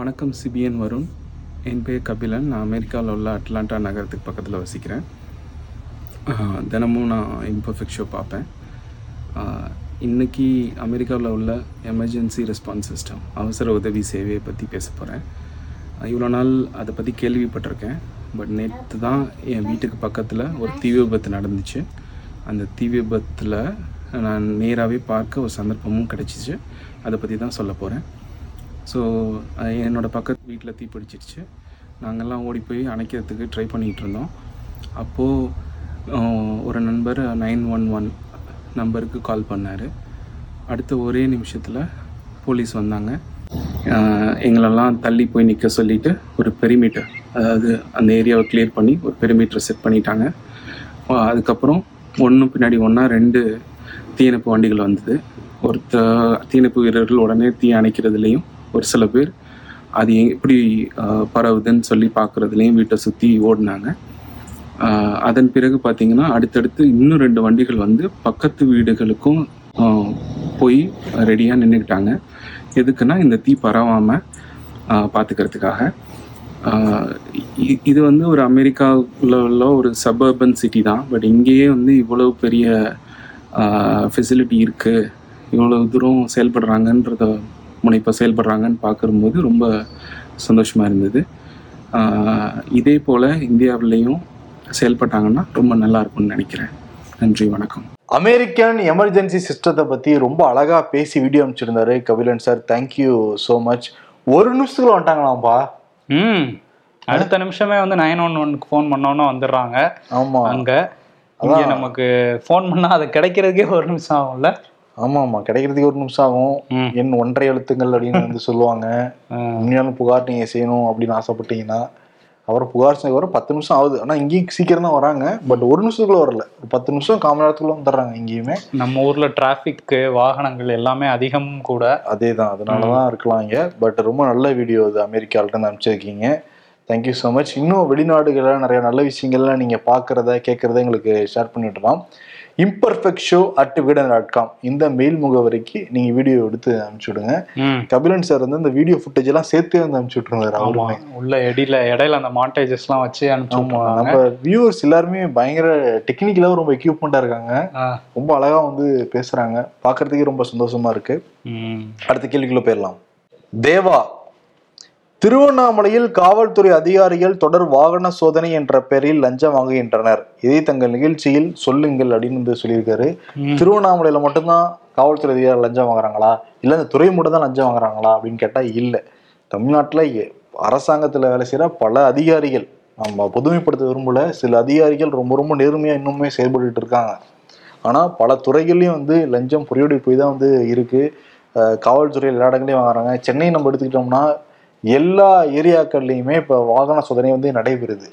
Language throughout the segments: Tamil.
வணக்கம் சிபிஎன் வருண். என் பேர் கபிலன். நான் அமெரிக்காவில் உள்ள அட்லாண்டா நகரத்துக்கு பக்கத்தில் வசிக்கிறேன். தினமும் நான் இம்பர்ஃபெக்ட் ஷோ பார்ப்பேன். இன்றைக்கி இன்னைக்கு அமெரிக்காவில் உள்ள எமர்ஜென்சி ரெஸ்பான்ஸ் சிஸ்டம் அவசர உதவி சேவையை பற்றி பேச போகிறேன் இவ்வளோ நாள் அதை பற்றி கேள்விப்பட்டிருக்கேன். பட் நேற்று தான் என் வீட்டுக்கு பக்கத்தில் ஒரு தீ விபத்து நடந்துச்சு. அந்த தீ விபத்தில் நான் நேராகவே பார்க்க ஒரு சந்தர்ப்பமும் கிடச்சிச்சு. அதை பற்றி தான் சொல்ல போகிறேன் ஸோ என்னோடய பக்கத்து வீட்டில் தீ பிடிச்சிருச்சு நாங்கள்லாம் ஓடி போய் அணைக்கிறதுக்கு ட்ரை பண்ணிகிட்டு இருந்தோம். அப்போது ஒரு நண்பர் நைன் ஒன் ஒன் நம்பருக்கு கால் பண்ணார். அடுத்த ஒரே நிமிஷத்தில் போலீஸ் வந்தாங்க. எங்களெல்லாம் தள்ளி போய் நிற்க சொல்லிவிட்டு ஒரு பெரிமீட்டர் அதாவது அந்த ஏரியாவை கிளியர் பண்ணி ஒரு பெரிமீட்டர் செட் பண்ணிட்டாங்க. அதுக்கப்புறம் ஒன்று பின்னாடி ஒன்றா ரெண்டு தீயணைப்பு வண்டிகள் வந்தது. ஒருத்த தீயணைப்பு வீரர்கள் உடனே தீ அணைக்கிறதுலேயும் ஒரு சில பேர் அது எப்படி பரவுதுன்னு சொல்லி பார்க்குறதுலேயும் வீட்டை சுற்றி ஓடினாங்க. அதன் பிறகு பார்த்தீங்கன்னா அடுத்தடுத்து இன்னும் ரெண்டு வண்டிகள் வந்து பக்கத்து வீடுகளுக்கும் போய் ரெடியாக நின்றுக்கிட்டாங்க எதுக்குன்னா இந்த தீ பரவாமல் பார்த்துக்கிறதுக்காக இது வந்து ஒரு அமெரிக்காவில் உள்ள ஒரு சபர்பன் சிட்டி தான். பட் இங்கேயே வந்து இவ்வளவு பெரிய ஃபெசிலிட்டி இருக்குது இவ்வளோ தூரம் செயல்படுறாங்கன்றத முனைப்பாக செயல்படுறாங்கன்னு பார்க்கும்போது ரொம்ப சந்தோஷமாக இருந்தது. ஆஹ் இதே போல் இந்தியாவிலையும் செயல்பட்டாங்கன்னா ரொம்ப நல்லா இருக்கும்னு நினைக்கிறேன். நன்றி வணக்கம். அமெரிக்கன் எமர்ஜென்சி சிஸ்டத்தை பத்தி ரொம்ப அழகா பேசி video அனுப்பிச்சிருந்தாரு Kabilan sir. Thank you so much ஒரு நிமிஷத்துக்குள்ள வந்துட்டாங்களாம்பா ம். அடுத்த நிமிஷமே வந்து நைன் ஒன் ஒன்க்கு ஃபோன் பண்ணோன்னு வந்துடுறாங்க. ஆமா. அங்க. இங்க நமக்கு ஃபோன் பண்ணா அது கிடைக்கிறதுக்கே ஒரு நிமிஷம் ஆகும்ல. ஆமா ஆமா கிடைக்கிறதுக்கு ஒரு நிமிஷம் ஆகும். என் ஒன்றரை எழுத்துங்கள் அப்படின்னு வந்து சொல்லுவாங்க. உண்மையான புகார் நீங்க செய்யணும் அப்படின்னு ஆசைப்பட்டீங்கன்னா அப்புறம் புகார் செய்ய வர பத்து நிமிஷம் ஆகுது. ஆனா இங்கேயும் சீக்கிரம் தான் வராங்க. பட் ஒரு நிமிஷத்துக்குள்ள வரல. ஒரு பத்து நிமிஷம் காம நேரத்துக்குள்ள வந்துடுறாங்க இங்கேயுமே. நம்ம ஊர்ல டிராஃபிக் வாகனங்கள் எல்லாமே அதிகம் கூட. அதே தான் அதனால தான் இருக்கலாம் இங்க. பட் ரொம்ப நல்ல வீடியோ இது. அமெரிக்காவிட்ட இருந்து அனுப்பிச்சிருக்கீங்க. தேங்க்யூ ஸோ மச் இன்னும் வெளிநாடுகளில் நிறைய நல்ல விஷயங்கள்லாம் நீங்கள் பார்க்குறத கேட்குறத எங்களுக்கு ஷேர் பண்ணிவிடலாம் இம்பர்ஃபெக்ட் ஷோ அட் விடன் டாட் காம் இந்த மெயில் முகவரிக்கு நீங்கள் வீடியோ எடுத்து அனுப்பிச்சி விடுங்க. கபிலன் சார் வந்து இந்த வீடியோ ஃபுட்டேஜ் எல்லாம் சேர்த்தே வந்து அனுப்பிச்சி விட்டுருந்தாரு அவருமே. உள்ள இடையில இடையில அந்த மாண்டேஜஸ் எல்லாம் வச்சு அனுப்பிச்சு நம்ம வியூவர்ஸ் எல்லாருமே பயங்கர டெக்னிக்கலாக ரொம்ப எக்யூப்மெண்ட்டாக இருக்காங்க. ரொம்ப அழகா வந்து பேசுறாங்க. பார்க்கறதுக்கே ரொம்ப சந்தோஷமா இருக்கு. அடுத்த கேள்விக்குள்ள போயிடலாம். தேவா திருவண்ணாமலையில் காவல்துறை அதிகாரிகள் தொடர் வாகன சோதனை என்ற பெயரில் லஞ்சம் வாங்குகின்றனர். இதை தங்கள் நிகழ்ச்சியில் சொல்லுங்கள் அப்படின்னு வந்து சொல்லியிருக்காரு. திருவண்ணாமலையில மட்டும்தான் காவல்துறை அதிகாரிகள் லஞ்சம் வாங்குறாங்களா? இல்ல இந்த துறை மட்டும் தான் லஞ்சம் வாங்குறாங்களா அப்படின்னு கேட்டா இல்ல. தமிழ்நாட்டுல அரசாங்கத்துல வேலை செய்யற பல அதிகாரிகள் நம்ம பொதுமைப்படுத்த விரும்பல சில அதிகாரிகள் ரொம்ப ரொம்ப நேர்மையா இன்னுமே செயல்பட்டுட்டு இருக்காங்க. ஆனா பல துறைகள்லயும் வந்து லஞ்சம் புரியோடி போய் தான் வந்து இருக்கு. காவல்துறை எல்லா இடங்களையும் வாங்குறாங்க. சென்னை நம்ம எடுத்துக்கிட்டோம்னா எல்லா ஏரியாக்கள்லையுமே இப்போ வாகன சோதனை வந்து நடைபெறுது.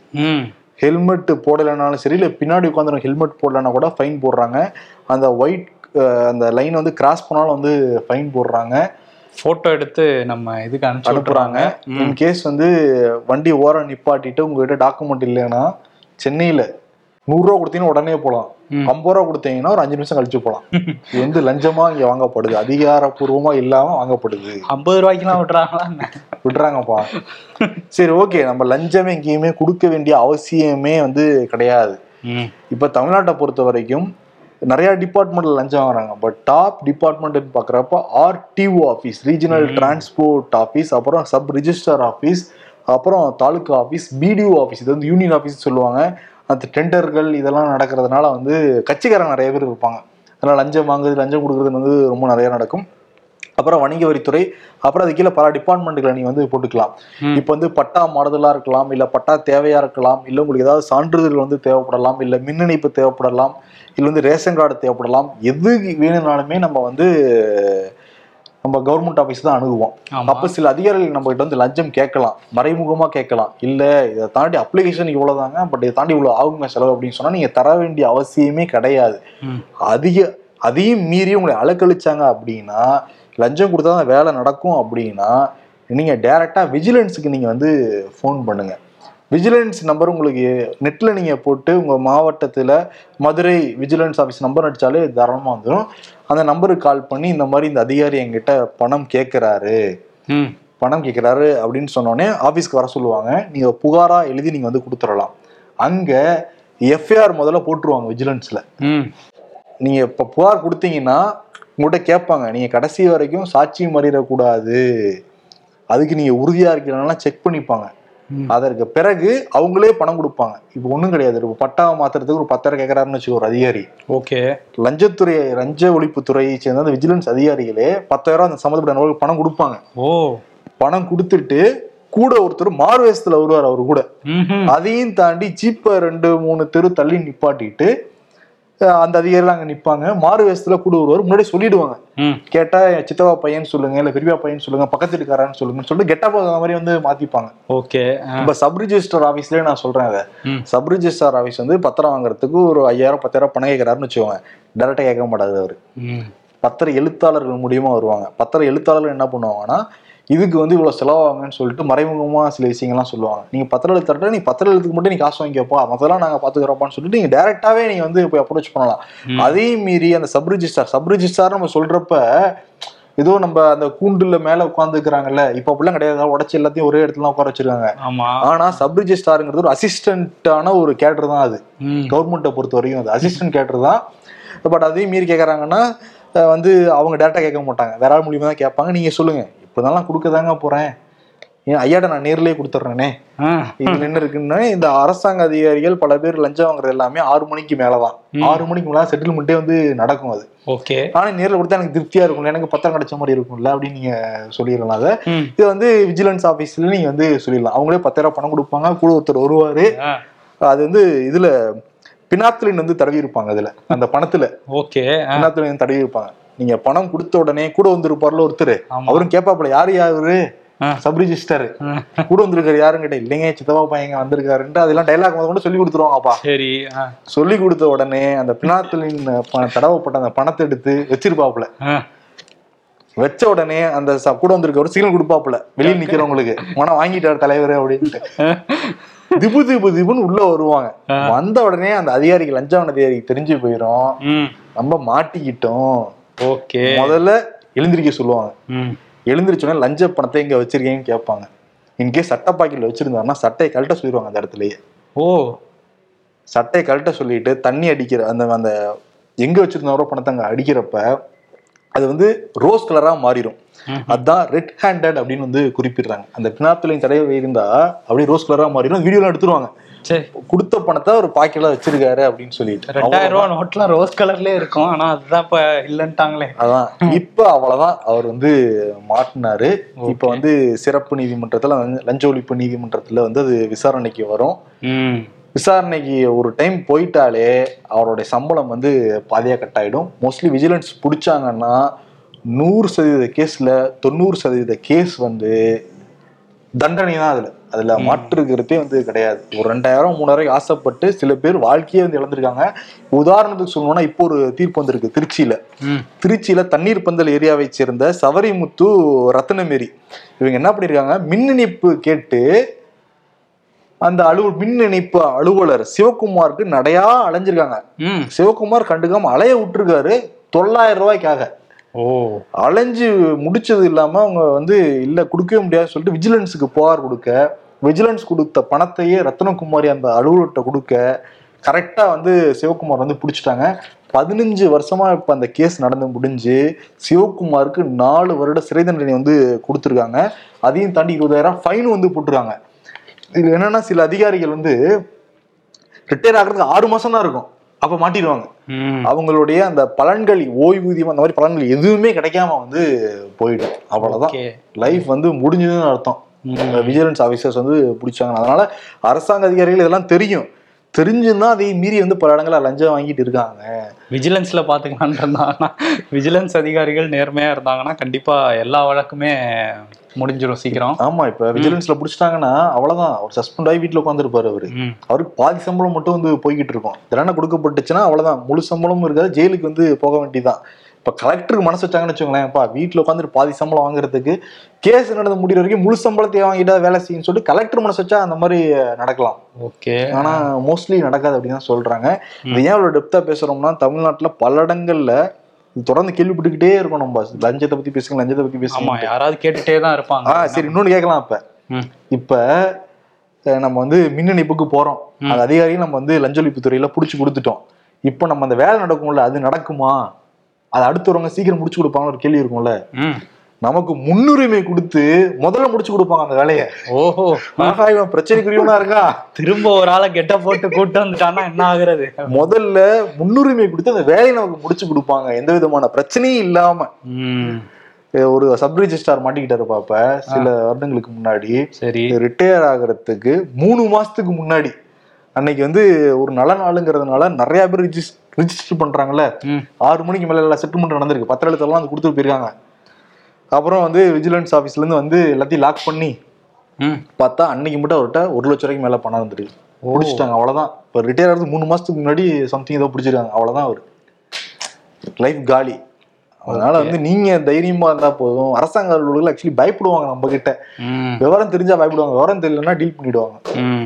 ஹெல்மெட் போடலைனாலும் சரி இல்லை பின்னாடி உட்காந்து ஹெல்மெட் போடலைன்னா கூட ஃபைன் போடுறாங்க. அந்த ஒயிட் அந்த லைன் வந்து கிராஸ் பண்ணாலும் வந்து ஃபைன் போடுறாங்க. போட்டோ எடுத்து நம்ம இதுக்கு அனுப்பிச்சு அனுப்புறாங்க. விட்டுறாங்க. இன் கேஸ் வந்து வண்டி ஓரம் நிப்பாட்டிட்டு உங்ககிட்ட டாக்குமெண்ட் இல்லைன்னா சென்னையில நூறுரூவா கொடுத்தீங்கன்னா உடனே போகலாம். ஐம்பது ரூபா கொடுத்தீங்கன்னா ஒரு அஞ்சு நிமிஷம் கழிச்சு போகலாம் இது வந்து லஞ்சமா இங்க வாங்கப்படுது? அதிகாரப்பூர்வமா இல்லாம வாங்கப்படுது. ஐம்பது ரூபாய்க்குலாம் விட்டுறாங்களா என்ன? விடுறாங்கப்பா. சரி ஓகே. நம்ம லஞ்சமே எங்கேயுமே கொடுக்க வேண்டிய அவசியமே வந்து கிடையாது. இப்போ தமிழ்நாட்டை பொறுத்த வரைக்கும் நிறைய டிபார்ட்மெண்ட்ல லஞ்சம் வாங்குறாங்க. பட் டாப் டிபார்ட்மெண்ட் பார்க்குறப்ப RTO office regional transport office அப்புறம் சப் ரிஜிஸ்டர் ஆஃபீஸ் அப்புறம் தாலுகா ஆஃபீஸ் பிடிஓ ஆஃபீஸ் இது வந்து யூனியன் ஆஃபீஸ் சொல்லுவாங்க. அந்த டெண்டர்கள் இதெல்லாம் நடக்கிறதுனால வந்து கட்சிக்காரங்க நிறைய பேர் இருப்பாங்க. அதனால லஞ்சம் வாங்குறது லஞ்சம் கொடுக்குறது வந்து ரொம்ப நிறைய நடக்கும். அப்புறம் வணிக வரித்துறை அப்புறம் அது கீழே பல டிபார்ட்மெண்ட்டுகளை நீங்க வந்து போட்டுக்கலாம். இப்போ வந்து பட்டா மாறுதலா இருக்கலாம் இல்ல பட்டா தேவையா இருக்கலாம் இல்ல உங்களுக்கு ஏதாவது சான்றிதழ் வந்து தேவைப்படலாம் இல்ல மின் இணைப்பு தேவைப்படலாம் இல்ல வந்து ரேஷன் கார்டு தேவைப்படலாம் எது வேணும்னாலுமே நம்ம வந்து நம்ம கவர்மெண்ட் ஆஃபீஸ் தான் அணுகுவோம். அப்ப சில அதிகாரிகள் நம்ம கிட்ட வந்து லஞ்சம் கேட்கலாம். மறைமுகமா கேட்கலாம். இல்ல இதை தாண்டி அப்ளிகேஷன் இவ்வளவுதாங்க பட் இதை தாண்டி இவ்வளவு ஆகுங்க செலவு அப்படின்னு சொன்னா நீங்க தர வேண்டிய அவசியமே கிடையாது. அதிக அதையும் மீறி உங்களை அலக்கழிச்சாங்க அப்படின்னா லஞ்சம் கொடுத்தா தான் வேலை நடக்கும் அப்படின்னா நீங்க டைரக்டா விஜிலன்ஸுக்கு நீங்க வந்து ஃபோன் பண்ணுங்க. விஜிலன்ஸ் நம்பர் உங்களுக்கு நெட்ல நீங்க போட்டு உங்க மாவட்டத்துல மதுரை விஜிலன்ஸ் ஆஃபீஸ் நம்பர் அடிச்சாலே தாராளமா வந்துடும் அந்த நம்பருக்கு கால் பண்ணி இந்த மாதிரி இந்த அதிகாரி என்கிட்ட பணம் கேட்கிறாரு ம். பணம் கேட்குறாரு அப்படின்னு சொன்னோடனே ஆஃபீஸ்க்கு வர சொல்லுவாங்க. நீங்க புகாரா எழுதி நீங்க வந்து கொடுத்துடலாம். அங்க எஃப்ஐஆர் முதல்ல போட்டுருவாங்க விஜிலன்ஸ்ல ம். நீங்க இப்ப புகார் கொடுத்தீங்கன்னா உங்கள்கிட்ட கேட்பாங்க. நீங்க கடைசி வரைக்கும் சாட்சி மறிடக்கூடாது அதுக்கு நீங்க உறுதியா இருக்கிறனால செக் பண்ணிப்பாங்க. அதற்கு பிறகு அவங்களே பணம் கொடுப்பாங்க. இப்போ ஒண்ணும் கிடையாது. இப்போ பட்டாவை மாத்துறதுக்கு ஒரு பத்தாயிரம் கேட்கறாருன்னு வச்சுக்கோ ஒரு அதிகாரி. ஓகே. லஞ்சத்துறை லஞ்ச ஒழிப்புத்துறையை சேர்ந்த அந்த விஜிலன்ஸ் அதிகாரிகளே பத்தாயிரம் அந்த சம்மந்தப்பட்ட நபர்களுக்கு பணம் கொடுப்பாங்க. ஓ. பணம் கொடுத்துட்டு கூட ஒருத்தர் மார்வேஸ்ல வருவார் அவர் கூட. அதையும் தாண்டி ஜீப்பை ரெண்டு மூணு தெரு தள்ளி நிப்பாட்டிட்டு அந்த அதிகாரிகள் அங்க நிப்பாங்க. மாறு வேஷத்துல கூட வருவார். முன்னாடி சொல்லிடுவாங்க. கேட்டா சித்தவா பையன் சொல்லுங்க இல்ல பெரியப்பா பையன் சொல்லுங்க பக்கத்து வீட்டுக்காரன்னு சொல்லுங்கன்னு சொல்லிட்டு கெட்டப் மாதிரி வந்து மாத்திப்பாங்க. ஓகே. இப்ப சப் ரிஜிஸ்டர் ஆபீஸ்லயே நான் சொல்றேன் அதை. சப் ரிஜிஸ்டர் ஆபீஸ் வந்து பத்திரம் வாங்குறதுக்கு ஒரு ஐயாயிரம் பத்தாயிரம் பணம் கேட்கறாருன்னு வச்சுக்கோங்க. டேரக்டா கேட்க மாட்டாது அவரு. பத்திர எழுத்தாளர்கள் மூலியமா வருவாங்க. பத்திர எழுத்தாளர்கள் என்ன பண்ணுவாங்கன்னா இதுக்கு வந்து இவ்வளவு செலவாகுங்கன்னு சொல்லிட்டு மறைமுகமா சில விஷயங்கள்லாம் சொல்லுவாங்க. நீங்க பத்திர எழுத்தாளர் நீ பத்திர எழுத்துக்கு மட்டும் நீ காசு வாங்கிக்கப்பா மத்தெல்லாம் நாங்க பாத்துக்கிறோப்பான்னு சொல்லிட்டு நீங்க டைரக்டாவே நீங்க வந்து போய் அப்ரோச் பண்ணலாம். அதையும் மீறி அந்த சப் ரிஜிஸ்டார் சப் ரிஜிஸ்டார் நம்ம சொல்றப்ப ஏதோ நம்ம அந்த கூண்டுல மேல உட்காந்துக்கிறாங்கல்ல இப்ப அப்படிலாம் கிடையாது. உடச்சு எல்லாத்தையும் ஒரே இடத்துல உட்கார வச்சிருக்காங்க. ஆனா சப் ரிஜிஸ்டாருங்கிறது ஒரு அசிஸ்டன்டான ஒரு கேடர் தான் அது. கவர்மெண்ட்டை பொறுத்த வரைக்கும் அது. அசிஸ்டன்ட் கேட்டர் தான். பட் அதையும் மீறி கேட்குறாங்கன்னா வந்து அவங்க டேரக்டா கேட்க மாட்டாங்க. வேற ஆள் மூலியமா தான் கேட்பாங்க. நீங்க சொல்லுங்க. இப்போதான் கொடுக்க தாங்க போறேன். ஏன் ஐயாட்ட நான் நேர்லயே கொடுத்துட்றேனே இதுல என்ன இருக்குன்னா இந்த அரசாங்க அதிகாரிகள் பல பேர் லஞ்சம் வாங்குறது எல்லாமே ஆறு மணிக்கு மேலதான். ஆறு மணிக்கு மேல செட்டில்மெண்ட்டே வந்து நடக்கும் அது. ஓகே. ஆனா நேர்ல கொடுத்தா எனக்கு திருப்தியா இருக்கும் எனக்கு பத்திரம் கிடைச்ச மாதிரி இருக்கும்ல அப்படின்னு நீங்க சொல்லிடலாம் அதை. இது வந்து விஜிலன்ஸ் ஆபீஸ்ல நீங்க வந்து சொல்லிடலாம். அவங்களே பத்தாயிரம் பணம் கொடுப்பாங்க கூட ஒருத்தர் வருவாரு. அது வந்து இதுல பினாத்திலின் வந்து தடவி இருப்பாங்க அதுல அந்த பணத்துல. ஓகே. பினாத்திலின் தடவி இருப்பாங்க. நீங்க பணம் கொடுத்த உடனே கூட வந்திருப்பார்ல ஒருத்தர். அவரும் கேட்பாப்புல யாரு யாரு. Sub register. கூட வந்திருக்காரு யாருன்னு கேட்டேன் இல்லைங்க சித்தப்பா பையங்க வந்திருக்காருன்ட்டு அதெல்லாம் டைலாக் முதல் கொண்டு சொல்லி கொடுத்துருவாங்கப்பா சரி சொல்லி கொடுத்த உடனே அந்த பினாத்திலின் தடவப்பட்ட அந்த பணத்தை எடுத்து வச்சிருப்பாப்புல. வச்ச உடனே அந்த கூட வந்திருக்கவர் சிக்னல் கொடுப்பாப்புல. வெளியே நிக்கிறவங்களுக்கு. மனம் வாங்கிட்டார் தலைவர் அப்படின்ட்டு. திபு திபு திபுன்னு உள்ள வருவாங்க. வந்த உடனே அந்த அதிகாரிக்கு லஞ்சம் அதிகாரிக்கு தெரிஞ்சு போயிடும் ம். நம்ம மாட்டிக்கிட்டோம். ஓகே. முதல்ல எழுந்திருக்க சொல்லுவாங்க. எழுந்திரிச்சோடனே லஞ்ச பணத்தை இங்க வச்சிருக்கீங்கன்னு கேட்பாங்க. இன்கேஸ் சட்டை பாக்கெட்ல வச்சிருந்தாருன்னா சட்டையை கழட்ட சொல்லிடுவாங்க அந்த இடத்துலயே. ஓ. சட்டையை கழட்ட சொல்லிட்டு தண்ணி அடிக்கிற அந்த அந்த எங்க வச்சிருந்தாரோ பணத்தை அங்க அடிக்கிறப்ப அது வந்து ரோஸ் கலரா மாறிடும் ம். அதான் ரெட் ஹேண்டட் அப்படின்னு வந்து குறிப்பிடுறாங்க. அந்த பினாத்துலையும் தடவை இருந்தா அப்படியே ரோஸ் கலரா மாறிடும் வீடியோலாம் எடுத்துருவாங்க. கொடுத்த பணத்தை ஒரு பாக்கெட்ல வச்சிருக்காரு அப்படின்னு சொல்லிட்டு. ரெண்டாயிரம் ரூபா நோட்லாம் ரோஸ் கலர்லயே இருக்கும். ஆனா அதுதான் இப்ப இல்லன்ட்டாங்களே. அதான். இப்ப அவ்வளவுதான். அவர் வந்து மாட்டினாரு. இப்ப வந்து சிறப்பு நீதிமன்றத்துல லஞ்ச- ஒழிப்பு நீதிமன்றத்துல வந்து அது விசாரணைக்கு வரும். விசாரணைக்கு ஒரு டைம் போயிட்டாலே அவருடைய சம்பளம் வந்து பாதியா கட் ஆயிடும். மோஸ்ட்லி விஜிலன்ஸ் பிடிச்சாங்கன்னா நூறு சதவீத கேஸ்ல தொண்ணூறு சதவீத கேஸ் வந்து தண்டனை தான் அதுல. அதுல மாற்றுக்கிறதே வந்து கிடையாது. ஒரு ரெண்டாயிரம் மூணாயிரம் ஆசைப்பட்டு சில பேர் வாழ்க்கையே வந்து இழந்திருக்காங்க. உதாரணத்துக்கு சொல்லணும்னா இப்போ ஒரு தீர்ப்பு வந்திருக்கு திருச்சியில. திருச்சியில தண்ணீர் பந்தல் ஏரியாவை சேர்ந்த சவரிமுத்து ரத்னமேரி இவங்க என்ன பண்ணிருக்காங்க? மின் இணைப்பு கேட்டு அந்த அலுவ மின் இணைப்பு அலுவலர் சிவகுமாருக்கு நடையா அலைஞ்சிருக்காங்க. சிவகுமார் கண்டுக்காம அலைய விட்டுருக்காரு தொள்ளாயிரம் ரூபாய்க்காக. ஓ. அலைஞ்சு முடிச்சது இல்லாம அவங்க வந்து இல்ல கொடுக்கவே முடியாதுன்னு சொல்லிட்டு விஜிலன்ஸுக்கு புகார் கொடுக்க. விஜிலன்ஸ் கொடுத்த பணத்தையே ரத்னகுமாரி அந்த அலுவலர்கிட்ட கொடுக்க கரெக்டா வந்து சிவகுமார் வந்து பிடிச்சிட்டாங்க. பதினஞ்சு வருஷமா இப்ப அந்த கேஸ் நடந்து முடிஞ்சு சிவகுமாருக்கு நாலு வருட சிறை தண்டனை வந்து கொடுத்துருக்காங்க. அதையும் தாண்டி இருபதாயிரம் ஃபைன் வந்து போட்டிருக்காங்க. இது என்னன்னா சில அதிகாரிகள் வந்து ரிட்டையர் ஆகிறதுக்கு ஆறு மாசம் தான் இருக்கும். அப்ப மாட்டிடுவாங்க. அவங்களுடைய அந்த பலன்கள் ஓய்வூதியம் அந்த மாதிரி பலன்கள் எதுவுமே கிடைக்காம வந்து போயிடும். அவ்வளவுதான். ஓகே. லைஃப் வந்து முடிஞ்சதுன்னு அர்த்தம். விஜிலன்ஸ் ஆபீசர்ஸ் வந்து பிடிச்சாங்க அதனால அரசாங்க அதிகாரிகள் இதெல்லாம் தெரியும். தெரிஞ்சுதான் அதை மீறி வந்து பல இடங்கள்ல லஞ்சம் வாங்கிட்டு இருக்காங்க. விஜிலன்ஸ்ல பாத்துக்கலாம்னு இருந்தாங்கன்னா விஜிலன்ஸ் அதிகாரிகள் நேர்மையா இருந்தாங்கன்னா கண்டிப்பா எல்லா வழக்குமே முடிஞ்சிரும் சீக்கிரம். ஆமா இப்ப விஜிலன்ஸ்ல பிடிச்சிட்டாங்கன்னா அவ்வளவுதான். அவர் சஸ்பெண்ட் ஆகி வீட்டுல உட்காந்துருப்பாரு அவரு. அவருக்கு பாதி சம்பளம் மட்டும் வந்து போய்கிட்டு இருக்கும். தண்டனை கொடுக்கப்பட்டுச்சுன்னா அவ்வளவுதான். முழு சம்பளமும் இருக்காது. ஜெயிலுக்கு வந்து போக வேண்டியதுதான். இப்ப கலெக்டருக்கு மனசு வச்சாங்கன்னு வச்சுக்கோங்களேன்ப்பா வீட்டுல உட்காந்துட்டு பாதி சம்பளம் வாங்குறதுக்கு கேஸ் நடந்து முடிகிற வரைக்கும் முழு சம்பளத்தை வாங்கிட்டா வேலை செய்யுன்னு சொல்லிட்டு கலெக்டர் மனசு வச்சா அந்த மாதிரி நடக்கலாம். ஓகே. ஆனா மோஸ்ட்லி நடக்காது அப்படின்னு தான் சொல்றாங்க இது ஏன் அவ்வளவு டெப்தா பேசுறோம்னா தமிழ்நாட்டுல பல இடங்கள்ல தொடர்ந்து கேள்விப்பட்டுக்கிட்டே இருக்கோம் நம்ம. லஞ்சத்தை பத்தி பேசுங்க லஞ்சத்தை பத்தி பேசுங்க. யாராவது கேட்டுட்டே தான் இருப்பாங்க. ஆ சரி இன்னொன்னு கேட்கலாம் இப்ப. இப்ப நம்ம வந்து மின் இணைப்புக்கு போறோம். அது அதிகாரியும் நம்ம வந்து லஞ்ச ஒழிப்பு துறையில புடிச்சு கொடுத்துட்டோம். இப்போ நம்ம அந்த வேலை நடக்கும்ல அது நடக்குமா? அது அடுத்தவங்க சீக்கிரம் முடிச்சு கொடுப்பாங்கன்னு ஒரு கேள்வி இருக்கும்ல. நமக்கு முன்னுரிமை கொடுத்து முதல்ல முடிச்சு கொடுப்பாங்க அந்த வேலையை. ஓஹோ. இவன் பிரச்சனைக்குரியவனா இருக்கா? திரும்ப ஒரு ஆளை கெட்ட போட்டு கூட்டு வந்துட்டான்னா என்ன ஆகுறது? முதல்ல முன்னுரிமை கொடுத்து அந்த வேலையை நமக்கு முடிச்சு கொடுப்பாங்க. எந்த விதமான பிரச்சனையும் இல்லாம. ஒரு சப் ரிஜிஸ்டார் மாட்டிக்கிட்டாரு பாப்ப. சில வருடங்களுக்கு முன்னாடி. சரி. ரிட்டையர் ஆகுறதுக்கு மூணு மாசத்துக்கு முன்னாடி. அன்னைக்கு வந்து ஒரு நல்ல நாளுங்கிறதுனால நிறைய பேர் ரிஜிஸ் ரிஜிஸ்டர் பண்றாங்கல்ல. ஆறு மணிக்கு மேல எல்லாம் செட்டில்மெண்ட் நடந்திருக்கு. பத்திரத்தெல்லாம் வந்து கொடுத்துட்டு போயிருக்காங்க. அப்புறம் வந்து விஜிலன்ஸ் ஆஃபீஸ்ல இருந்து வந்து எல்லாத்தையும் லாக் பண்ணி. பார்த்தா அன்னைக்கு மட்டும் அவர்கிட்ட ஒரு லட்ச ரூபாய்க்கு மேல பணம் இருந்துருக்கு பிடிச்சிட்டாங்க அவ்வளவுதான். இப்போ ரிட்டையர் ஆகிறது மூணு மாசத்துக்கு முன்னாடி சம்திங் ஏதோ பிடிச்சிருக்காங்க. அவ்வளவுதான் அவர். லைஃப் காலி. அதனால வந்து நீங்க தைரியமா இருந்தா போதும். அரசாங்க அலுவலர்கள் ஆக்சுவலி பயப்படுவாங்க நம்ம கிட்ட. விவரம் தெரிஞ்சா பயப்படுவாங்க. விவரம் தெரியலன்னா டீல் பண்ணிடுவாங்க.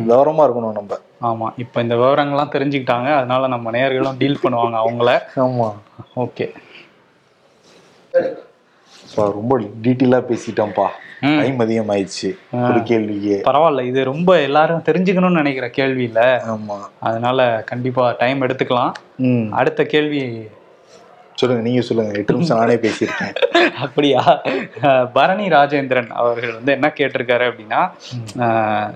விவரமா இருக்கணும் நம்ம. ஆமா. இப்ப இந்த விவரங்கள்லாம் தெரிஞ்சுக்கிட்டாங்க. அதனால நம்ம நேயர்களும் டீல் பண்ணுவாங்க அவங்கள. ஆமா. ஓகே. ரொம்ப டீட்டெயிலா பேசிட்டோம்ப்பா. டைம் அதிகம் ஆயிடுச்சு ஒரு கேள்வியே பரவாயில்ல. இது ரொம்ப எல்லாரும் தெரிஞ்சுக்கணும்னு நினைக்கிற கேள்வி இல்ல ஆமா. அதனால கண்டிப்பா டைம் எடுத்துக்கலாம். அடுத்த கேள்வி சொல்லுங்க நீங்க சொல்லுங்க. எட்டு நிமிஷம் நானே பேசியிருக்கேன். அப்படியா? பரணி ராஜேந்திரன் அவர்கள் வந்து என்ன கேட்டிருக்காரு அப்படின்னா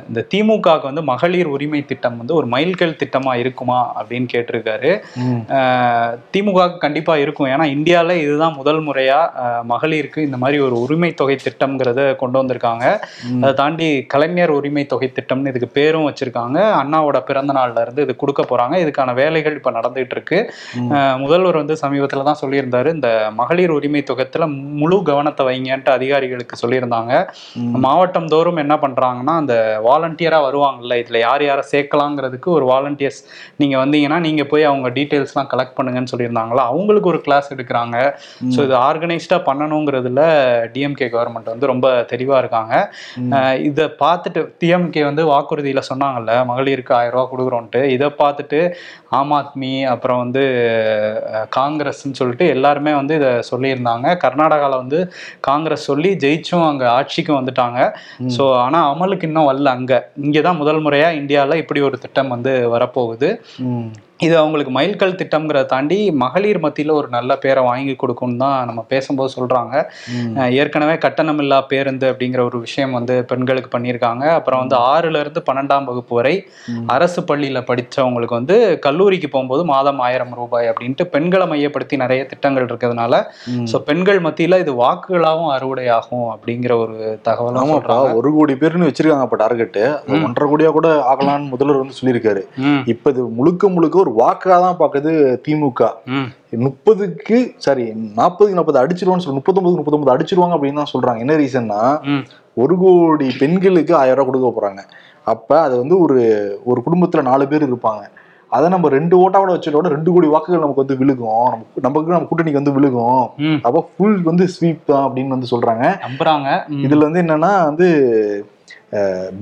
இந்த திமுகவுக்கு வந்து மகளிர் உரிமை திட்டம் வந்து ஒரு மைல்கல் திட்டமா இருக்குமா அப்படின்னு கேட்டிருக்காரு. திமுக கண்டிப்பா இருக்கும். ஏன்னா இந்தியாவில் இதுதான் முதல் முறையா மகளிருக்கு இந்த மாதிரி ஒரு உரிமை தொகை திட்டம்ங்கிறத கொண்டு வந்திருக்காங்க. அதை தாண்டி கலைஞர் உரிமை தொகை திட்டம்னு இதுக்கு பேரும் வச்சிருக்காங்க. அண்ணாவோட பிறந்த நாள்ல இருந்து இது கொடுக்க போறாங்க. இதுக்கான வேலைகள் இப்ப நடந்துட்டு இருக்கு. முதல்வர் வந்து சமீபத்துல தான் சொல்லியிருந்தாரு. இந்த மகளிர் உரிமை தொகத்துல முழு கவனத்தை வைங்கன்ட்டு அதிகாரிகளுக்கு சொல்லியிருந்தாங்க. மாவட்டம் தோறும் என்ன பண்றாங்கன்னா அந்த வாலண்டியரா வருவாங்கல்ல இதுல யார் யாரை சேர்க்கலாங்கிறதுக்கு ஒரு வாலண்டியர்ஸ் நீங்க வந்தீங்கன்னா நீங்க போய் அவங்க டீட்டெயில்ஸ்லாம் கலெக்ட் பண்ணுங்கன்னு சொல்லியிருந்தாங்களா? அவங்களுக்கு ஒரு கிளாஸ் எடுக்கிறாங்க. ஸோ இது ஆர்கனைஸ்டா பண்ணணுங்கிறதுல டிஎம்கே கவர்மெண்ட் வந்து ரொம்ப தெளிவா இருக்காங்க. இதை பார்த்துட்டு டிஎம்கே வந்து வாக்குறுதியில சொன்னாங்கல்ல மகளிருக்கு ஆயிரம் ரூபாய் கொடுக்குறோன்ட்டு இதை பார்த்துட்டு ஆம் ஆத்மி அப்புறம் வந்து அஹ், காங்கிரஸ்ன்னு சொல்லிட்டு எல்லாருமே வந்து இதை சொல்லியிருந்தாங்க. கர்நாடகாவில் வந்து காங்கிரஸ் சொல்லி ஜெயிச்சும் அங்கே ஆட்சிக்கும் வந்துட்டாங்க. ஸோ ஆனால் அமலுக்கு இன்னும் வரல அங்கே. இங்கே தான் முதல் முறையாக இந்தியாவில் இப்படி ஒரு திட்டம் வந்து வரப்போகுது. இது அவங்களுக்கு மைல்கல் திட்டம்ங்கிறத தாண்டி மகளிர் மத்தியில் ஒரு நல்ல பேரை வாங்கி கொடுக்கும்னு தான் நம்ம பேசும்போது சொல்கிறாங்க ஏற்கனவே கட்டணமில்லா பேருந்து அப்படிங்கிற ஒரு விஷயம் வந்து பெண்களுக்கு பண்ணியிருக்காங்க. அப்புறம் வந்து ஆறுல இருந்து பன்னெண்டாம் வகுப்பு வரை அரசு பள்ளியில் படித்தவங்களுக்கு வந்து கல்லூரிக்கு போகும்போது மாதம் ஆயிரம் ரூபாய் அப்படின்ட்டு பெண்களை மையப்படுத்தி நிறைய திட்டங்கள் இருக்கிறதுனால ஸோ பெண்கள் மத்தியில் இது வாக்குகளாகவும் அறுவடை ஆகும் அப்படிங்கிற ஒரு ஆமாப்பா சொல்றாங்க. ஒரு கோடி பேர்னு வச்சிருக்காங்க அப்ப டார்கெட் ஒன்றரை கோடியா கூட ஆகலாம்னு முதல்வர் வந்து சொல்லியிருக்காரு. இப்ப இது முழுக்க முழுக்க ஒரு வாக்கா தான் பாக்குது திமுக முப்பதுக்கு சாரி நாற்பதுக்கு நாற்பது அடிச்சிருவான்னு சொல்லி முப்பத்தொன்பது முப்பத்தொன்பது அடிச்சிருவாங்க அப்படின்னு தான் சொல்றாங்க. என்ன ரீசன்னா ஒரு கோடி பெண்களுக்கு ஆயிரம் ரூபாய் கொடுக்க போறாங்க. அப்ப அது வந்து ஒரு ஒரு குடும்பத்துல நாலு பேர் இருப்பாங்க. அதை நம்ம ரெண்டு ஓட்டா கூட வச்சுட்டோட ரெண்டு கோடி வாக்குகள் நமக்கு வந்து விழுகும். நமக்கு நமக்கு நம்ம கூட்டணிக்கு வந்து விழுகும். அப்ப ஃபுல் வந்து ஸ்வீப் தான் அப்படின்னு வந்து சொல்றாங்க. நம்புறாங்க. இதுல வந்து என்னன்னா வந்து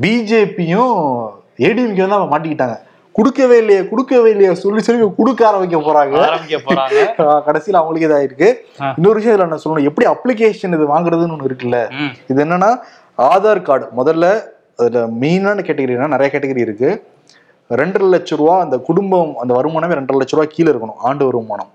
பிஜேபியும் ஏடிஎம்கே வந்து அவங்க மாட்டிக்கிட்டாங்க. கொடுக்கவே இல்லையே கொடுக்கவே இல்லையே சொல்லி சொல்லி கொடுக்க ஆரம்பிக்க போறாங்க. கடைசியில அவங்களுக்கு இதாயிருக்கு. இன்னொரு விஷயம் இதுல என்ன சொல்லணும். எப்படி அப்ளிகேஷன் இது வாங்குறதுன்னு ஒண்ணு இருக்குல்ல. இது என்னன்னா ஆதார் கார்டு. முதல்ல அதுல மெயினான கேட்டகரினா நிறைய கேட்டகரி இருக்கு. ரெண்டரை லட்ச ரூபா அந்த குடும்பம் அந்த வருமானமே ரெண்டரை லட்ச ரூபா கீழே இருக்கணும் ஆண்டு வருமானம்.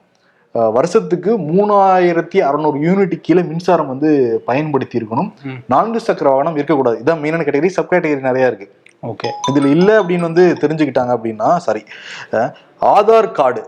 வருஷத்துக்கு மூணாயிரத்தி அறநூறு யூனிட் கீழே மின்சாரம் வந்து பயன்படுத்தி இருக்கணும். நான்கு சக்கர வாகனம் இருக்கக்கூடாது. இதான் மெயினான கேட்டகரி சப் கேட்டகரி நிறைய இருக்கு. ஓகே இதுல இல்ல அப்படின்னு வந்து தெரிஞ்சுக்கிட்டாங்க அப்படின்னா சாரி ஆதார் கார்டு.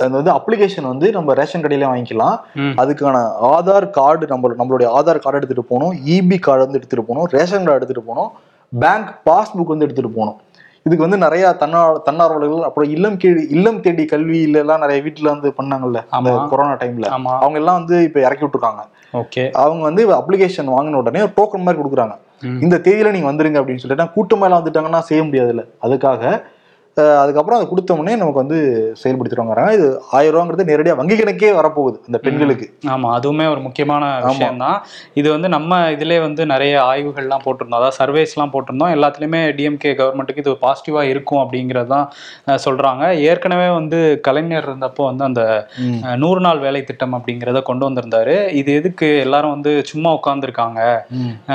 அது வந்து அப்ளிகேஷன் வந்து நம்ம ரேஷன் கடையில வாங்கிக்கலாம். அதுக்கான ஆதார் கார்டு நம்ம நம்மளுடைய ஆதார் கார்டு எடுத்துட்டு போகணும். இபி கார்டு வந்து எடுத்துட்டு போகணும். ரேஷன் கார்டு எடுத்துட்டு போகணும். பேங்க் பாஸ்புக் வந்து எடுத்துட்டு போகணும். இதுக்கு வந்து நிறைய தன்னா தன்னார்வலர்கள் அப்புறம் இல்லம் கேடி இல்லம் தேடி கல்வியில எல்லாம் நிறைய வீட்டுல வந்து பண்ணாங்கல்ல அந்த. கொரோனா டைம்ல அவங்க எல்லாம் வந்து இப்ப இறக்கி விட்டுருக்காங்க. ஓகே அவங்க வந்து அப்ளிகேஷன் வாங்கின உடனே டோக்கன் மாதிரி கொடுக்குறாங்க. இந்த தேதியில நீங்க வந்துருங்க அப்படின்னு சொல்லிட்டு கூட்டமா எல்லாம் வந்துட்டாங்கன்னா செய்ய முடியாதுல்ல. அதுக்காக அதுக்கப்புறம் அதை கொடுத்த உடனே நமக்கு வந்து செயல்படுத்திடுவாங்க இது ஆயிரம் ரூபாங்கிறது நேரடியாக வங்கி கணக்கே வரப்போகுது இந்த பெண்களுக்கு. ஆமா அதுவுமே ஒரு முக்கியமான விஷயம் தான் இது வந்து நம்ம இதுல வந்து நிறைய ஆய்வுகள்லாம் போட்டிருந்தோம். அதாவது சர்வேஸ்லாம் போட்டிருந்தோம். எல்லாத்துலயுமே டிஎம்கே கவர்மெண்ட்டுக்கு இது பாசிட்டிவா இருக்கும் அப்படிங்கிறது தான் அஹ், சொல்றாங்க. ஏற்கனவே வந்து கலைஞர் இருந்தப்போ வந்து அந்த நூறு நாள் வேலை திட்டம் அப்படிங்கிறத கொண்டு வந்திருந்தாரு. இது எதுக்கு? எல்லாரும் வந்து சும்மா உட்காந்துருக்காங்க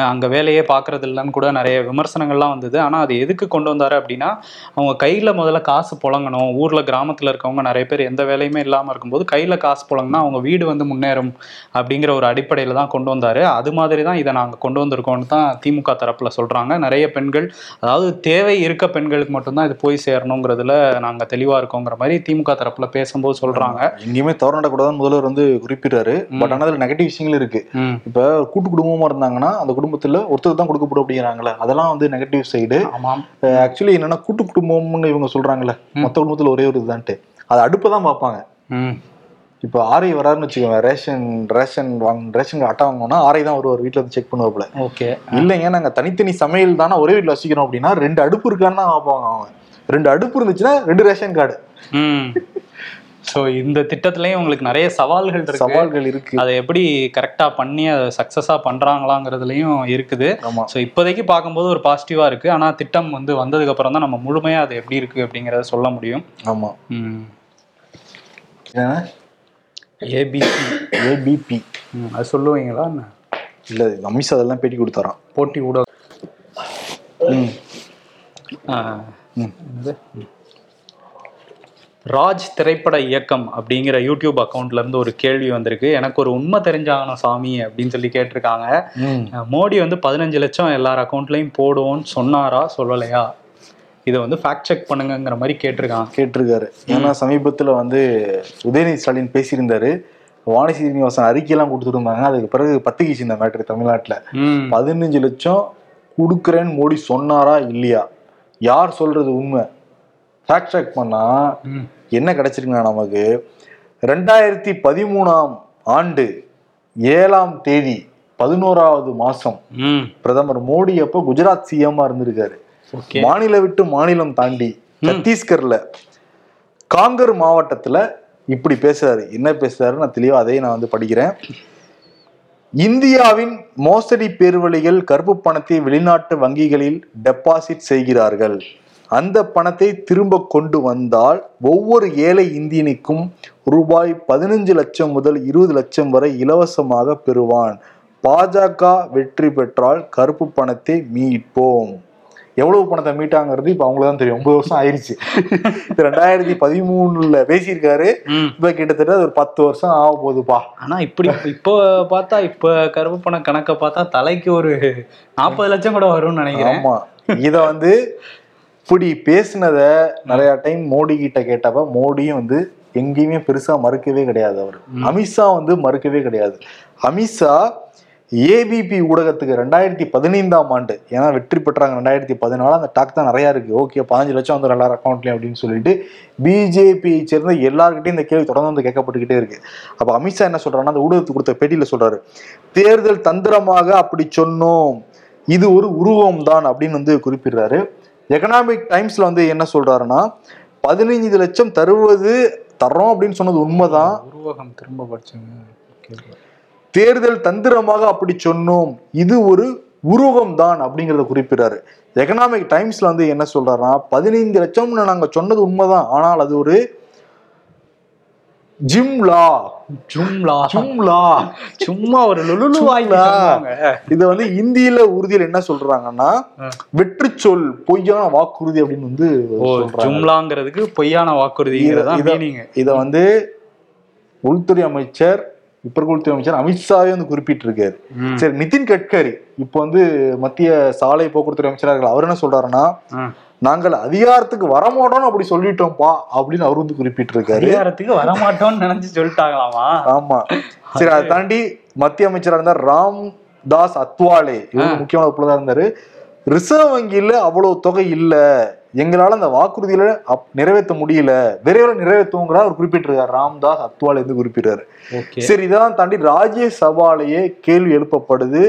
அங்க வேலையே பார்க்கறது இல்லைன்னு கூட நிறைய விமர்சனங்கள்லாம் வந்தது. ஆனா அது எதுக்கு கொண்டு வந்தாரு அப்படின்னா அவங்க கையில முதல்ல காசு புழங்கணும். ஊர்ல கிராமத்துல இருக்கவங்க நிறைய பேர் எந்த வேலையுமே இல்லாம இருக்கும்போது கையில காசு புழங்கினா அவங்க வீடு வந்து முன்னேறும் அப்படிங்கிற ஒரு அடிப்படையில தான் கொண்டு வந்தாரு. அது மாதிரி தான் இதை நாங்க கொண்டு வந்திருக்கோம்னு தான் திமுக தரப்புல சொல்றாங்க. நிறைய பெண்கள் அதாவது தேவை இருக்க பெண்களுக்கு மட்டும்தான் இது போய் சேரணுங்கிறதுல நாங்க தெளிவா இருக்கோங்கிற மாதிரி திமுக தரப்புல பேசும்போது சொல்றாங்க. எங்கேயுமே தவறு நடக்கூடாதுன்னு முதல்வர் வந்து குறிப்பிடுறாரு. பட் ஆனால் அதில் நெகட்டிவ் விஷயங்கள் இருக்கு. ம். இப்போ கூட்டு குடும்பமா இருந்தாங்கன்னா அந்த குடும்பத்துல ஒருத்தர் தான் கொடுக்கப்படும் அப்படிங்கிறாங்களே அதெல்லாம் வந்து நெகட்டிவ் சைடு ஆமாம். ஆக்சுவலி என்னன்னா கூட்டு குடும்பம்னு இவங்க சொல்றாங்கல்ல மொத்த குடும்பத்துல ஒரே ஒரு இதுதான்ட்டு. அது அடுப்பை தான் பார்ப்பாங்க. இப்போ ஆரை வராருன்னு வச்சுக்கோங்க ரேஷன் ரேஷன் வாங்க ரேஷன் அட்டை வாங்கணும்னா ஆரை தான் வருவார் வீட்டில் வந்து செக் பண்ணுவாப்புல. ஓகே. இல்லைங்க நாங்க தனித்தனி சமையல் தானே ஒரே வீட்டில் வசிக்கிறோம் அப்படின்னா ரெண்டு அடுப்பு இருக்கான்னு தான் பார்ப்பாங்க அவங்க. ரெண்டு அடுப்பு இருந்துச்சுன்னா ரெண்டு ரேஷன் கார்டு. ஸோ இந்த திட்டத்திலயும் உங்களுக்கு நிறைய சவால்கள் இருக்கு. சவால்கள் இருக்கு. அதை எப்படி கரெக்டா பண்ணி அதை சக்சஸா பண்றாங்களாங்கிறதுலயும் இருக்குது. ஸோ இப்போதைக்கு பார்க்கும்போது ஒரு பாசிட்டிவா இருக்கு. ஆனா திட்டம் வந்து வந்ததுக்கு அப்புறம் தான் நம்ம முழுமையா அது எப்படி இருக்கு அப்படிங்கறத சொல்ல முடியும். ஆமா. ம். ஏபிசி ஏபிபி அது சொல்லுவீங்களா என்ன? இல்ல அமித்ஷா அதெல்லாம் பேட்டி கொடுத்தாராம். போட்டி ஊடகம். ம். ஆ, ம். என்னது? ராஜ் திரைப்பட இயக்கம் அப்படிங்கிற யூடியூப் அக்கவுண்ட்ல இருந்து ஒரு கேள்வி வந்திருக்கு. எனக்கு ஒரு உண்மை தெரிஞ்சாகணும் சாமி அப்படின்னு சொல்லி கேட்டிருக்காங்க. மோடி வந்து பதினஞ்சு லட்சம் எல்லார் அக்கௌண்ட்லயும் போடுவோன்னு சொன்னாரா சொல்லலையா? இதை வந்து ஃபேக்ட் செக் பண்ணுங்கங்கிற மாதிரி கேட்டிருக்காங்க. கேட்டிருக்காரு. ஏன்னா சமீபத்துல வந்து உதயநிதி ஸ்டாலின் பேசியிருந்தாரு. வாணி சீனிவாசன் அறிக்கையெல்லாம் கொடுத்துருந்தாங்க. அதுக்கு பிறகு பத்துக்கிச்சு இந்த மேட்ரு தமிழ்நாட்டுல. பதினஞ்சு லட்சம் கொடுக்குறேன்னு மோடி சொன்னாரா இல்லையா? யார் சொல்றது உண்மை? ஃபேக்ட் செக் பண்ணா ம். என்ன கிடைச்சிருக்குன்னா நமக்கு ரெண்டாயிரத்தி பதிமூணாம் ஆண்டு ஏழாம் தேதி பதினோராவது மாசம் ம். பிரதமர் மோடி அப்போ குஜராத் சிஎம்மா இருந்திருக்காரு. ஓகே. மாநிலம் விட்டு மாநிலம் தாண்டி சத்தீஸ்கர்ல காங்கர் மாவட்டத்துல இப்படி பேசுறாரு. என்ன பேசுறாரு நான் தெளிவா அதையும் நான் வந்து படிக்கிறேன். இந்தியாவின் மோசடி பேர்வழிகள் கருப்பு பணத்தை வெளிநாட்டு வங்கிகளில் டெபாசிட் செய்கிறார்கள். அந்த பணத்தை திரும்ப கொண்டு வந்தால் ஒவ்வொரு ஏழை இந்தியனுக்கும் ரூபாய் பதினஞ்சு லட்சம் முதல் இருபது லட்சம் வரை இலவசமாக பெறுவான். பாஜக வெற்றி பெற்றால் கருப்பு பணத்தை மீட்போம். எவ்வளவு பணத்தை மீட்டாங்கிறது இப்ப அவங்களுக்கு தான் தெரியும். ஒன்பது வருஷம் ஆயிருச்சு. இது ரெண்டாயிரத்தி பதிமூணுல பேசியிருக்காரு. இப்ப கிட்டத்தட்ட ஒரு பத்து வருஷம் ஆக போகுதுப்பா. ஆனா இப்படி இப்போ பார்த்தா இப்போ கருப்பு பண கணக்கை பார்த்தா தலைக்கு ஒரு நாற்பது லட்சம் கூட வரும்னு நினைக்கிறேன். ஆமா. இத வந்து இப்படி பேசினத நிறைய டைம் மோடி கிட்ட கேட்டப்ப மோடியும் வந்து எங்கேயுமே பெருசா மறுக்கவே கிடையாது அவர். அமித்ஷா வந்து மறுக்கவே கிடையாது. அமித்ஷா ஏபிபி ஊடகத்துக்கு ரெண்டாயிரத்தி பதினைந்தாம் ஆண்டு ஏன்னா வெற்றி பெற்றாங்க ரெண்டாயிரத்தி பதினாலு அந்த டாக் தான் நிறைய இருக்கு. ஓகே பதினஞ்சு லட்சம் வந்து எல்லாரும் அக்கௌண்ட்லயும் அப்படின்னு சொல்லிட்டு பிஜேபியை சேர்ந்த எல்லார்கிட்டையும் இந்த கேள்வி தொடர்ந்து வந்து கேட்கப்பட்டுக்கிட்டே இருக்கு. அப்ப அமித்ஷா என்ன சொல்றாருன்னா அந்த ஊடகத்துக்கு கொடுத்த பேட்டியில சொல்றாரு தேர்தல் தந்திரமாக அப்படி சொன்னோம். இது ஒரு உருவம் தான் அப்படின்னு வந்து குறிப்பிடுறாரு. எக்கனாமிக் டைம்ஸ்ல வந்து என்ன சொல்றாருன்னா பதினைஞ்சு லட்சம் தருவது தர்றோம் அப்படின்னு சொன்னது உண்மைதான். உருவகம் திரும்ப படிச்சுங்க தேர்தல் தந்திரமாக அப்படி சொன்னோம். இது ஒரு உருவகம் தான் அப்படிங்கறத குறிப்பிடுறாரு. எக்கனாமிக் டைம்ஸ்ல வந்து என்ன சொல்றாருன்னா பதினைந்து லட்சம்னு நாங்க சொன்னது உண்மைதான். ஆனால் அது ஒரு ஜிம்லா. ஜும்லா. ஜிம்லா. சும்மா ஒரு சும்லா. சொன்னாங்க. இத வந்து இந்தியில உறுதியில் என்ன சொல்றாங்கன்னா வெற்றி சொல் பொய்யான வாக்குறுதி அப்படின்னு வந்து ஜும்லாங்கிறதுக்கு பொய்யான வாக்குறுதிங்கிறதா இத- வந்து உள்துறை அமைச்சர் இப்ப இருக்க உள்துறை அமைச்சர் அமித்ஷாவே வந்து குறிப்பிட்டிருக்காரு. சரி நிதின் கட்கரி இப்போ வந்து மத்திய சாலை போக்குவரத்து அமைச்சராக. அவர் என்ன சொல்றாருன்னா நாங்கள் அதிகாரத்துக்கு வரமாட்டோம்னு அப்படி சொல்லிட்டோம்ப்பா அப்படின்னு அவர் வந்து குறிப்பிட்டிருக்காரு. அதிகாரத்துக்கு வரமாட்டோம்னு நினைச்சு சொல்லிட்டாங்களாமா? ஆமா. சரி அதை தாண்டி மத்திய அமைச்சரா இருந்தார் ராம் தாஸ் அத்வாலே. இவர் முக்கியமான பொருளாதார இருந்தாரு. ரிசர்வ் வங்கியில அவ்வளவு தொகை இல்ல. எங்களால அந்த வாக்குறுதியில நிறைவேற்ற முடியல. விரைவில் நிறைவேற்றுவோங்கிறா அவர் குறிப்பிட்டிருக்காரு. ராம்தாஸ் அத்வாலே வந்து குறிப்பிட்டாரு சரி இதெல்லாம் தாண்டி ராஜ்யசபாலேயே கேள்வி எழுப்பப்படுது.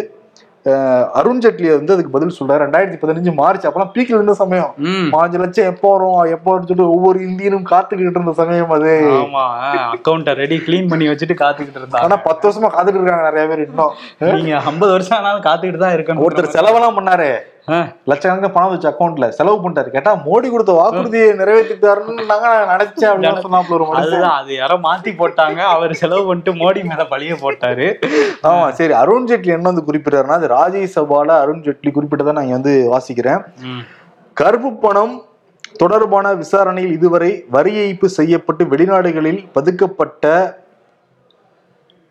அஹ், அருண் ஜேட்லி வந்து அதுக்கு பதில் சொல்றாரு. ரெண்டாயிரத்தி பதினஞ்சு மார்ச் அப்பெல்லாம் பீக்ல இருந்த சமயம். பாஞ்சு லட்சம் எப்போ வரும் எப்போ வரும்னு சொல்லிட்டு ஒவ்வொரு இந்தியனும் காத்துக்கிட்டு இருந்த சமயம் அது. அக்கௌண்ட்டை ரெடி க்ளீன் பண்ணி வச்சுட்டு காத்துக்கிட்டு ஆனா இருந்தாங்க பத்து வருஷமா காத்துட்டு இருக்காங்க நிறைய பேர் இன்னும். நீங்க ஐம்பது வருஷம் ஆனாலும் காத்துக்கிட்டு தான் இருக்கணும் ஒருத்தர் செலவெல்லாம் பண்ணாரு. லட்சக்கணக்கில் பணம் வச்சு அக்கௌண்ட்ல செலவு பண்ணிட்டாரு. கேட்டா மோடி கொடுத்த வாக்குறுதியை நிறைவேற்றிட்டாருன்னு நாங்க நினைச்சேன் அப்படின்னு சொன்னாப்புல அதுதான் அது யாரோ மாத்தி போட்டாங்க. அவர் செலவு பண்ணிட்டு மோடி மேல பழிய போட்டாரு. ஆமா சரி. அருண் ஜேட்லி என்ன வந்து குறிப்பிட்டாருன்னா அது ராஜ்யசபால அருண் ஜேட்லி குறிப்பிட்டதை நான் வந்து வாசிக்கிறேன். கருப்பு பணம் தொடர்பான விசாரணையில் இதுவரை வரி ஏய்ப்பு செய்யப்பட்டு வெளிநாடுகளில் பதுக்கப்பட்ட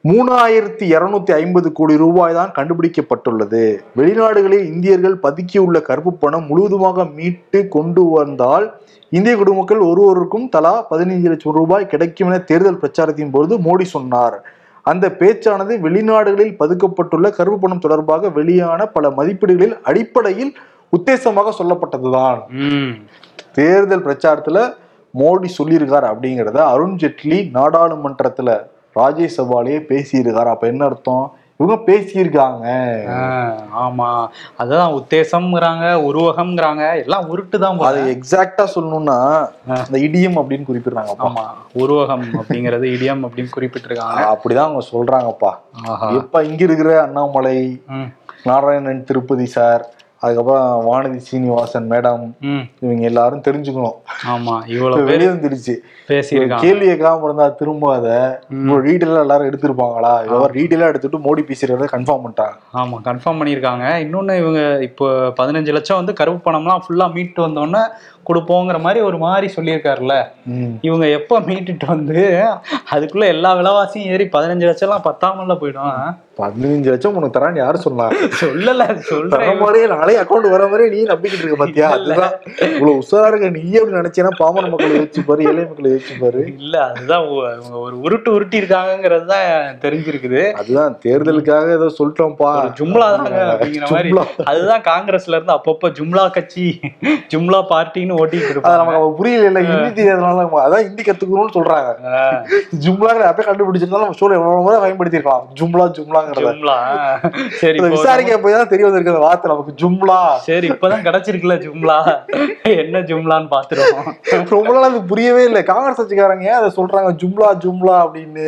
மூணாயிரத்தி இருநூத்தி ஐம்பது கோடி ரூபாய் தான் கண்டுபிடிக்கப்பட்டுள்ளது. வெளிநாடுகளில் இந்தியர்கள் பதுக்கியுள்ள கருப்பு பணம் முழுவதுமாக மீட்டு கொண்டு வந்தால் இந்திய குடிமக்கள் ஒருவருக்கும் தலா பதினைஞ்சு லட்சம் ரூபாய் கிடைக்கும் என தேர்தல் பிரச்சாரத்தின் பொழுது மோடி சொன்னார். அந்த பேச்சானது வெளிநாடுகளில் பதுக்கப்பட்டுள்ள கருப்பு பணம் தொடர்பாக வெளியான பல மதிப்பீடுகளில் அடிப்படையில் உத்தேசமாக சொல்லப்பட்டதுதான். தேர்தல் பிரச்சாரத்துல மோடி சொல்லியிருக்காரு அப்படிங்கிறத அருண் ஜேட்லி நாடாளுமன்றத்துல ராஜ்யசபாலேயே பேசியிருக்காரு. அப்ப என்ன அர்த்தம்? இவங்க பேசியிருக்காங்க. ஆமா. அதான் உத்தேசம்ங்கிறாங்க உருவகம்ங்கிறாங்க எல்லாம் உருட்டு தான். அதை எக்ஸாக்டா சொல்லணும்னா அந்த இடியம் அப்படின்னு குறிப்பிடுறாங்கப்பா ஆமா. உருவகம் அப்படிங்கிறது இடியம் அப்படின்னு குறிப்பிட்டிருக்காங்க. அப்படிதான் அவங்க சொல்றாங்கப்பா. எப்ப இங்க இருக்கிற அண்ணாமலை நாராயணன் திருப்பதி சார் அதுக்கப்புறம் வானதி சீனிவாசன் மேடம் இவங்க எல்லாரும் தெரிஞ்சுக்கணும். ஆமா இவ்வளவு பேர் வெளியே வந்துருச்சு பேசியிருக்காங்க. கேள்வி கேட்காம இருந்தா திரும்ப அதை டீட்டெயிலா எல்லாரும் எடுத்திருப்பாங்களா? இவர் டீட்டெயிலா எடுத்துட்டு மோடி பேசுறத கன்ஃபார்ம் பண்ணிட்டாங்க. ஆமா கன்ஃபார்ம் பண்ணியிருக்காங்க. இன்னொன்னு இவங்க இப்போ பதினஞ்சு லட்சம் வந்து கருப்பு பணம்லாம் ஃபுல்லா மீட்டு வந்தோடனே கொடுப்போங்கிற மாதிரி ஒரு மாதிரி சொல்லியிருக்காருல்ல. இவங்க எப்போ மீட்டுட்டு வந்து அதுக்குள்ள எல்லா விலைவாசியும் ஏறி பதினஞ்சு லட்சம்லாம் பத்தாமல போயிடும்? பதினஞ்சு லட்சம் உனக்கு தரான்னு யாரு சொன்னா? சொல்லல தர சொல்றேன். மாதிரியே நாளே அக்கௌண்ட் வர மாதிரியே நீ நம்பிக்கிட்டு இருக்க பாத்தியா. அதுதான். இவ்வளவு உஷாரா இருக்க. நீ எப்படி நினைச்சேன்னா பாமர மக்களை யோசிச்சு பாரு ஏழை மக்களை யோசிச்சு பாரு. இல்ல அதுதான் ஒரு உருட்டு உருட்டி இருக்காங்கிறது தான் தெரிஞ்சிருக்குது. அதுதான் தேர்தலுக்காக ஏதோ சொல்லிட்டோம்ப்பா. ஜும்லா தாங்க அப்படிங்கிற மாதிரி. அதுதான் காங்கிரஸ்ல இருந்து அப்பப்போ ஜும்லா கட்சி ஜும்லா பார்ட்டின்னு ஓட்டிட்டு இருப்பாங்க. நமக்கு புரியல இல்ல ஹிந்தி தெரியாதனால அதான் ஹிந்தி கத்துக்கணும்னு சொல்றாங்க. ஜும்லாங்கிற அப்பே கண்டுபிடிச்சிருந்தாலும் நம்ம ஷோல எவ்வளவு முறை பயன்படுத்திருக்கலாம் ஜும்லா ஜும்லாங்கிறத. சரி விசாரிக்க போய் தான் தெரிய வந்திருக்கு அந்த வார்த்தை நமக்கு. ஜும்லா. சரி இப்பதான் கிடைச்சிருக்குல்ல ஜும்லா. என்ன ஜும்லான்னு பாத்துருவோம். ரொம்ப நாள் அது புரியவே இல்லை. காங்கிரஸ் கட்சிக்காரங்க ஏன் அதை சொல்றாங்க? ஜும்லா ஜும்லா அப்படின்னு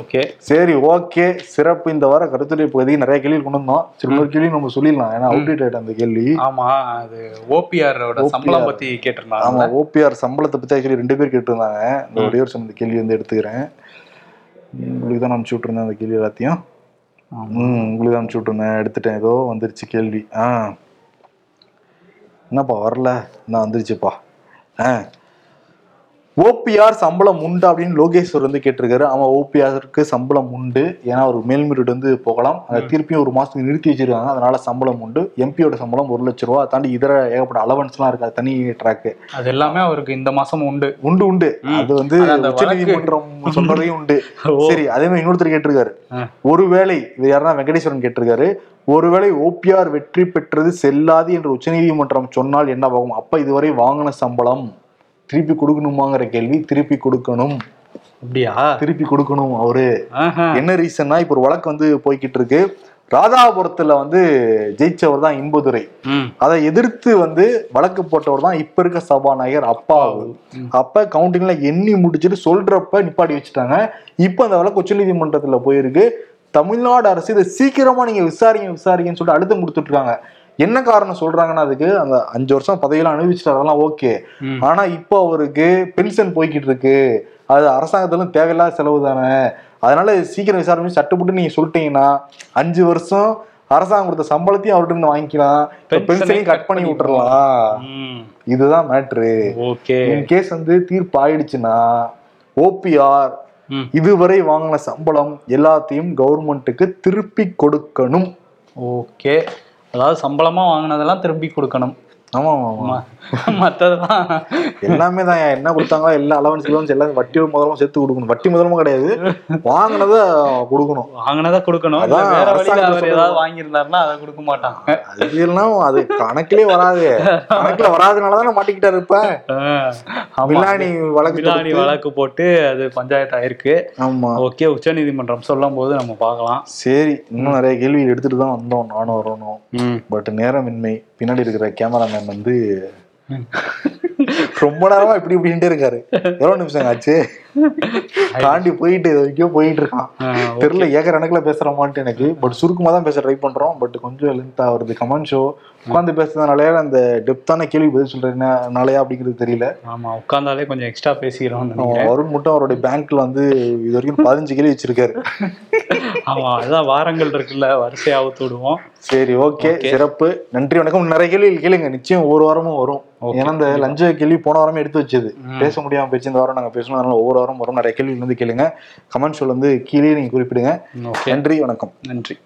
ஓகே. சரி ஓகே. சிறப்பு. இந்த வார கருத்துரை பகுதிக்கு நிறைய கேள்வி கொண்டு வந்தோம். சரி இன்னொரு கேள்வி நம்ம சொல்லிடலாம். ஏன்னா அவுடேட் அந்த கேள்வி. ஆமா அது ஓபிஆரோட சம்பளம் பத்தி ஆமா கேட்டிருந்தாங்க ஓபிஆர் சம்பளத்தை பத்தி ஆக்சுவலி ரெண்டு பேர் கேட்டிருந்தாங்க. இந்த ஒரே ஒரு சொன்ன கேள்வி வந்து எடுத்துக்கிறேன். உங்களுக்கு தான் அனுப்பிச்சு விட்டுருந்தேன் அந்த கேள்வி எல்லாத்தையும். ம் உங்களுக்கு அனுப்பிச்சி அனுப்பிச்சு விட்டுருந்தேன். எடுத்துட்டேன். ஏதோ வந்துருச்சு கேள்வி. ஆ. என்னப்பா வரல? நான் வந்துருச்சுப்பா? ஆ. ஓபிஆர் சம்பளம் உண்டு அப்படின்னு லோகேஸ்வர் வந்து கேட்டிருக்காரு. ஆமா ஓபிஆருக்கு சம்பளம் உண்டு. ஏன்னா ஒரு மேல்முறையீடு வந்து போகலாம். அதை திருப்பியும் ஒரு மாசத்துக்கு நிறுத்தி வச்சிருக்காங்க. அதனால சம்பளம் உண்டு. எம்பியோட சம்பளம் ஒரு லட்ச ரூபா. தாண்டி இதர ஏகப்பட்ட அலவன்ஸ்லாம் இருக்கு அது தனி ட்ராக்கு அது எல்லாமே அவருக்கு இந்த மாசம் உண்டு. உண்டு உண்டு. அது வந்து அந்த உச்ச நீதிமன்றம் சொல்றதையும் உண்டு. சரி அதே மாதிரி இன்னொருத்தர் கேட்டிருக்காரு. ஒருவேளை இது யாருன்னா வெங்கடேஸ்வரன் கேட்டிருக்காரு. ஒருவேளை ஓபிஆர் வெற்றி பெற்றது செல்லாது என்று உச்சநீதிமன்றம் சொன்னால் என்னவாகும் அப்ப இதுவரை வாங்கின சம்பளம் திருப்பி கொடுக்கணுமாங்கிற கேள்வி திருப்பி கொடுக்கணும். அப்படியா? திருப்பி கொடுக்கணும் அவரு. என்ன ரீசன்னா இப்ப ஒரு வழக்கு வந்து போய்கிட்டு இருக்கு. ராதாபுரத்துல வந்து ஜெயிச்சவர் தான் இன்பதுரை. அதை எதிர்த்து வந்து வழக்கு போட்டவர் தான் இப்ப இருக்க சபாநாயகர் அப்பாவு. அப்ப கவுண்டிங்ல எண்ணி முடிச்சுட்டு சொல்றப்ப நிப்பாட்டி வச்சுட்டாங்க. இப்ப அந்த வழக்கு உச்சநீதிமன்றத்துல போயிருக்கு. தமிழ்நாடு அரசு இதை சீக்கிரமா நீங்க விசாரிங்க விசாரிங்கன்னு சொல்லிட்டு அழுத்தம் கொடுத்துட்டு இருக்காங்க. என்ன காரணம் சொல்றாங்கன்னா அதுக்கு அந்த அஞ்சு வருஷம் பதவியெல்லாம் அனுபவிச்சிட்டாரு. அதெல்லாம் ஓகே. ஆனா இப்போ அவருக்கு பென்ஷன் போய்கிட்டு இருக்கு அது அரசாங்கத்திலும் தேவையில்லாத செலவு தானே. அதனால சீக்கிரம் விசாரணை சட்டப்பட்டு நீங்க சொல்லிட்டீங்கன்னா அஞ்சு வருஷம் அரசாங்கம் கொடுத்த சம்பளத்தையும் அவர்கிட்ட இருந்து வாங்கிக்கலாம். பென்ஷனையும் கட் பண்ணி விட்டுறலாம். இதுதான் மேட்ரு ஓகே. இன் கேஸ் வந்து தீர்ப்பு ஆயிடுச்சுன்னா ஓபிஆர் இதுவரை வாங்கின சம்பளம் எல்லாத்தையும் கவர்மெண்ட்டுக்கு திருப்பி கொடுக்கணும். ஓகே. அதாவது சம்பளமாக வாங்கினதெல்லாம் திருப்பி கொடுக்கணும். ஆமா ஆமா மற்றதெல்லாம் எல்லாமே தான். என்ன கொடுத்தாங்களோ எல்லா அலவன்ஸ் அலவன்ஸ் எல்லாம் வட்டி முதலமும் சேர்த்து கொடுக்கணும். வட்டி முதலமும் கிடையாது. வாங்கினதை கொடுக்கணும். வாங்கினதா கொடுக்கணும். வேற வழியில அவர். ஏதாவது வாங்கியிருந்தாருன்னா அதை கொடுக்க மாட்டாங்க. அது எல்லாம் அது கணக்கிலே வராது. கணக்குல வராதனாலதான் மாட்டிக்கிட்டாரு இப்ப. ஆஹ் ஆமா. மிலானி வழக்கு மிலானி வழக்கு போட்டு அது பஞ்சாயத்து ஆயிருக்கு. ஆமா. ஓகே உச்சநீதிமன்றம் சொல்லும் போது நம்ம பார்க்கலாம். சரி இன்னும் நிறைய கேள்வி எடுத்துட்டு தான் வந்தோம். நானும் வரணும். பட் நேரமின்மை. பின்னாடி இருக்கிற கேமராமேன் வந்து ரொம்ப நேரமா இப்படி இப்படின்ட்டு இருக்காரு. எவ்வளவு நிமிஷம் ஆச்சு? தாண்டி போயிட்டு இது வரைக்கும் போயிட்டு இருக்கான். தெரியல ஏக்கர் கணக்குல பேசுறோமான்ட்டு எனக்கு. பட் சுருக்கமா தான் பேச ட்ரை பண்றோம். பட் கொஞ்சம் லென்த்தா வருது. கமெண்ட் ஷோ உட்காந்து பேசுறதுனாலயா அந்த டெப்தான கேள்வி பதில் சொல்றதுனாலயா அப்படிங்கிறது தெரியல. ஆமா உட்கார்ந்தாலே கொஞ்சம் எக்ஸ்ட்ரா நினைக்கிறேன். வருண் மட்டும் அவருடைய பேங்க்ல வந்து இது வரைக்கும் பதினஞ்சு கேள்வி வச்சிருக்காரு. ஆமா அதான் வாரங்கள் இருக்குல்ல வரிசையா அவுத்து விடுவோம். சரி ஓகே. சிறப்பு. நன்றி வணக்கம். நிறைய கேள்வி கேளுங்க. நிச்சயம் ஒவ்வொரு வாரமும் வரும். ஏன்னா இந்த லஞ்ச கேள்வி போன வாரமே எடுத்து வச்சது. பேச முடியாம போயிடுச்சு. இந்த வாரம் நாங்க பேசணும். அதனால ஒவ்வொரு வாரம் வரும். நிறைய கேள்வி வந்து கேளுங்க. கமெண்ட் ஷோல வந்து கீழே நீங்க குறிப்பிடுங்க. நன்றி வணக்கம். நன்றி.